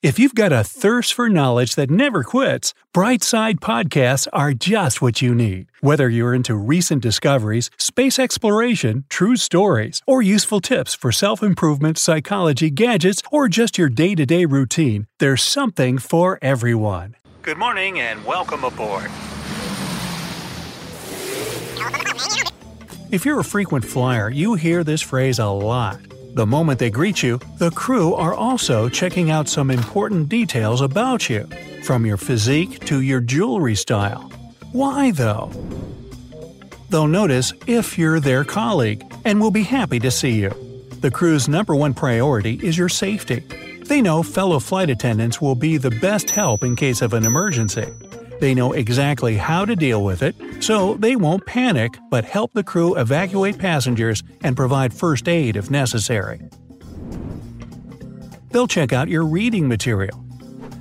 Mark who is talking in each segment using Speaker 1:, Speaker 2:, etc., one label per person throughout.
Speaker 1: If you've got a thirst for knowledge that never quits, Brightside Podcasts are just what you need. Whether you're into recent discoveries, space exploration, true stories, or useful tips for self improvement, psychology, gadgets, or just your day to day routine, there's something for everyone. Good morning and welcome aboard. If you're a frequent flyer, you hear this phrase a lot. The moment they greet you, the crew are also checking out some important details about you, from your physique to your jewelry style. Why, though? They'll notice if you're their colleague and will be happy to see you. The crew's number one priority is your safety. They know fellow flight attendants will be the best help in case of an emergency. They know exactly how to deal with it, so they won't panic but help the crew evacuate passengers and provide first aid if necessary. They'll check out your reading material.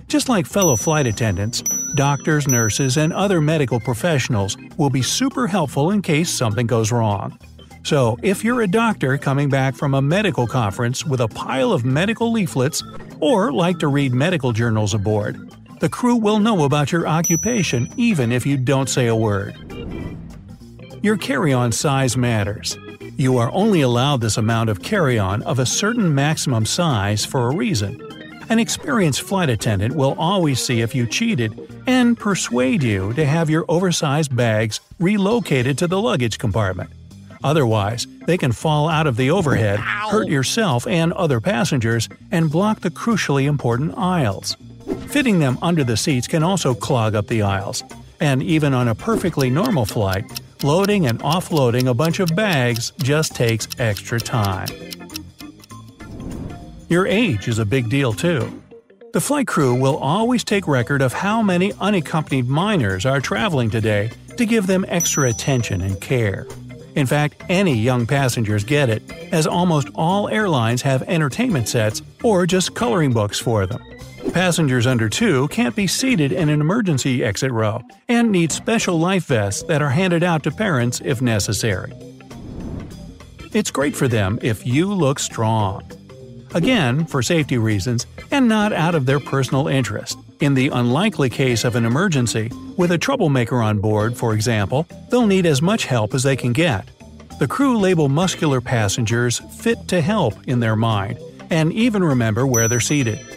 Speaker 1: Just like fellow flight attendants, doctors, nurses, and other medical professionals will be super helpful in case something goes wrong. So, if you're a doctor coming back from a medical conference with a pile of medical leaflets, or like to read medical journals aboard, the crew will know about your occupation even if you don't say a word. Your carry on size matters. You are only allowed this amount of carry on of a certain maximum size for a reason. An experienced flight attendant will always see if you cheated and persuade you to have your oversized bags relocated to the luggage compartment. Otherwise, they can fall out of the overhead, hurt yourself and other passengers, and block the crucially important aisles. Fitting them under the seats can also clog up the aisles. And even on a perfectly normal flight, loading and offloading a bunch of bags just takes extra time. Your age is a big deal too. The flight crew will always take record of how many unaccompanied minors are traveling today to give them extra attention and care. In fact, any young passengers get it, as almost all airlines have entertainment sets or just coloring books for them. Passengers under 2 can't be seated in an emergency exit row and need special life vests that are handed out to parents if necessary. It's great for them if you look strong. Again, for safety reasons, and not out of their personal interest. In the unlikely case of an emergency, with a troublemaker on board, for example, they'll need as much help as they can get. The crew label muscular passengers fit to help in their mind, and even remember where they're seated.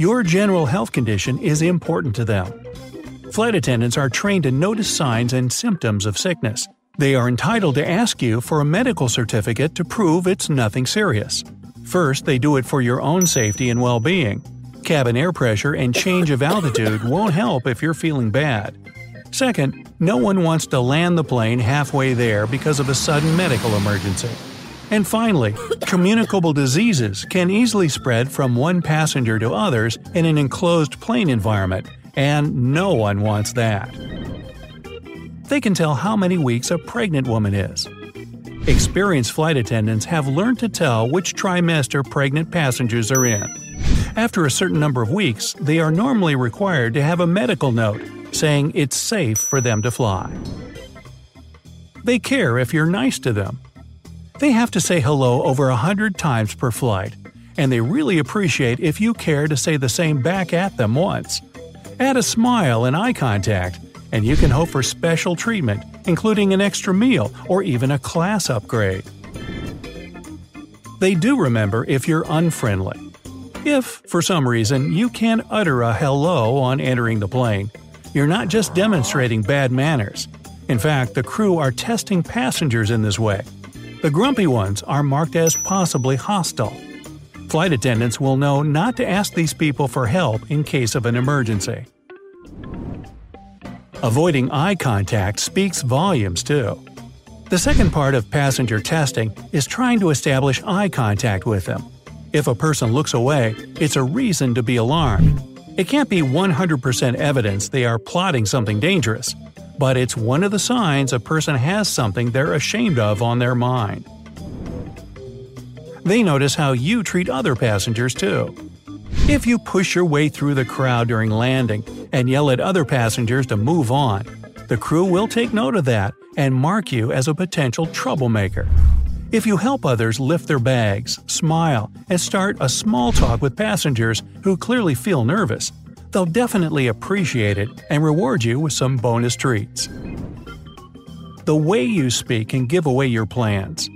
Speaker 1: Your general health condition is important to them. Flight attendants are trained to notice signs and symptoms of sickness. They are entitled to ask you for a medical certificate to prove it's nothing serious. First, they do it for your own safety and well being. Cabin air pressure and change of altitude won't help if you're feeling bad. Second, no one wants to land the plane halfway there because of a sudden medical emergency. And finally, communicable diseases can easily spread from one passenger to others in an enclosed plane environment, and no one wants that. They can tell how many weeks a pregnant woman is. Experienced flight attendants have learned to tell which trimester pregnant passengers are in. After a certain number of weeks, they are normally required to have a medical note saying it's safe for them to fly. They care if you're nice to them they have to say hello over a hundred times per flight, and they really appreciate if you care to say the same back at them once. Add a smile and eye contact, and you can hope for special treatment, including an extra meal or even a class upgrade. They do remember if you're unfriendly. If, for some reason, you can't utter a hello on entering the plane, you're not just demonstrating bad manners. In fact, the crew are testing passengers in this way. The grumpy ones are marked as possibly hostile. Flight attendants will know not to ask these people for help in case of an emergency. Avoiding eye contact speaks volumes too. The second part of passenger testing is trying to establish eye contact with them. If a person looks away, it's a reason to be alarmed. It can't be 100% evidence they are plotting something dangerous, but it's one of the signs a person has something they're ashamed of on their mind. They notice how you treat other passengers too. If you push your way through the crowd during landing and yell at other passengers to move on, the crew will take note of that and mark you as a potential troublemaker. If you help others lift their bags, smile, and start a small talk with passengers who clearly feel nervous, they'll definitely appreciate it and reward you with some bonus treats. The way you speak can give away your plans.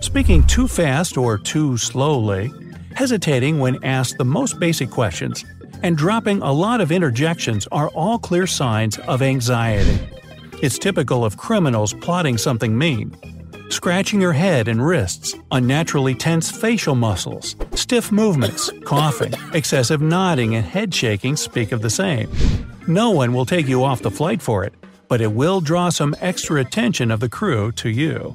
Speaker 1: Speaking too fast or too slowly, hesitating when asked the most basic questions, and dropping a lot of interjections are all clear signs of anxiety. It's typical of criminals plotting something mean, scratching your head and wrists, unnaturally tense facial muscles, stiff movements, coughing, excessive nodding, and head shaking speak of the same. No one will take you off the flight for it, but it will draw some extra attention of the crew to you.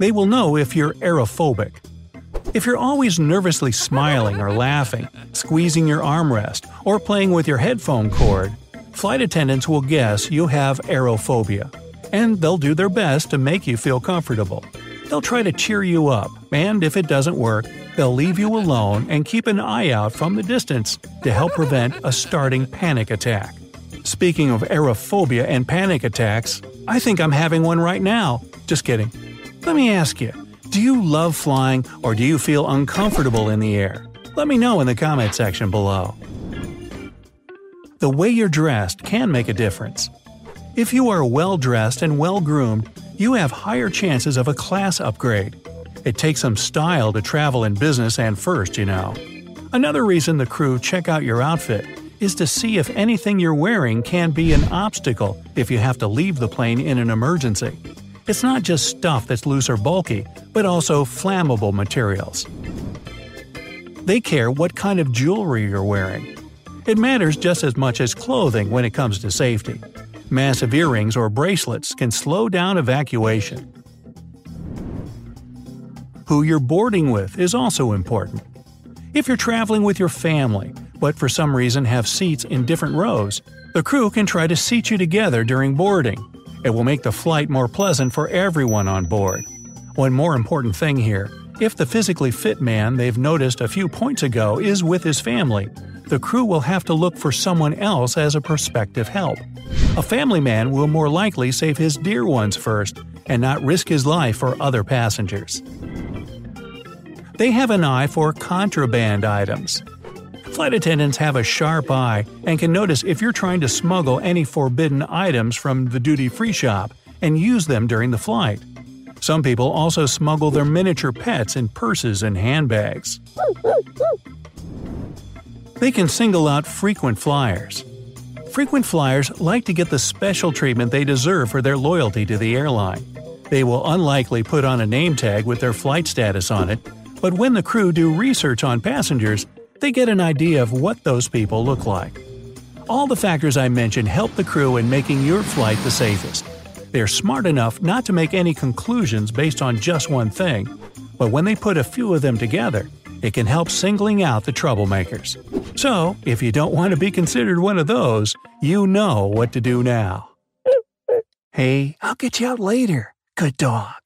Speaker 1: They will know if you're aerophobic. If you're always nervously smiling or laughing, squeezing your armrest, or playing with your headphone cord, flight attendants will guess you have aerophobia, and they'll do their best to make you feel comfortable. They'll try to cheer you up, and if it doesn't work, they'll leave you alone and keep an eye out from the distance to help prevent a starting panic attack. Speaking of aerophobia and panic attacks, I think I'm having one right now. Just kidding. Let me ask you do you love flying or do you feel uncomfortable in the air? Let me know in the comment section below. The way you're dressed can make a difference. If you are well dressed and well groomed, you have higher chances of a class upgrade. It takes some style to travel in business and first, you know. Another reason the crew check out your outfit is to see if anything you're wearing can be an obstacle if you have to leave the plane in an emergency. It's not just stuff that's loose or bulky, but also flammable materials. They care what kind of jewelry you're wearing. It matters just as much as clothing when it comes to safety. Massive earrings or bracelets can slow down evacuation. Who you're boarding with is also important. If you're traveling with your family, but for some reason have seats in different rows, the crew can try to seat you together during boarding. It will make the flight more pleasant for everyone on board. One more important thing here if the physically fit man they've noticed a few points ago is with his family, the crew will have to look for someone else as a prospective help. A family man will more likely save his dear ones first and not risk his life for other passengers. They have an eye for contraband items. Flight attendants have a sharp eye and can notice if you're trying to smuggle any forbidden items from the duty free shop and use them during the flight. Some people also smuggle their miniature pets in purses and handbags. They can single out frequent flyers. Frequent flyers like to get the special treatment they deserve for their loyalty to the airline. They will unlikely put on a name tag with their flight status on it, but when the crew do research on passengers, they get an idea of what those people look like. All the factors I mentioned help the crew in making your flight the safest. They're smart enough not to make any conclusions based on just one thing, but when they put a few of them together, it can help singling out the troublemakers. So, if you don't want to be considered one of those, you know what to do now. Hey, I'll get you out later. Good dog.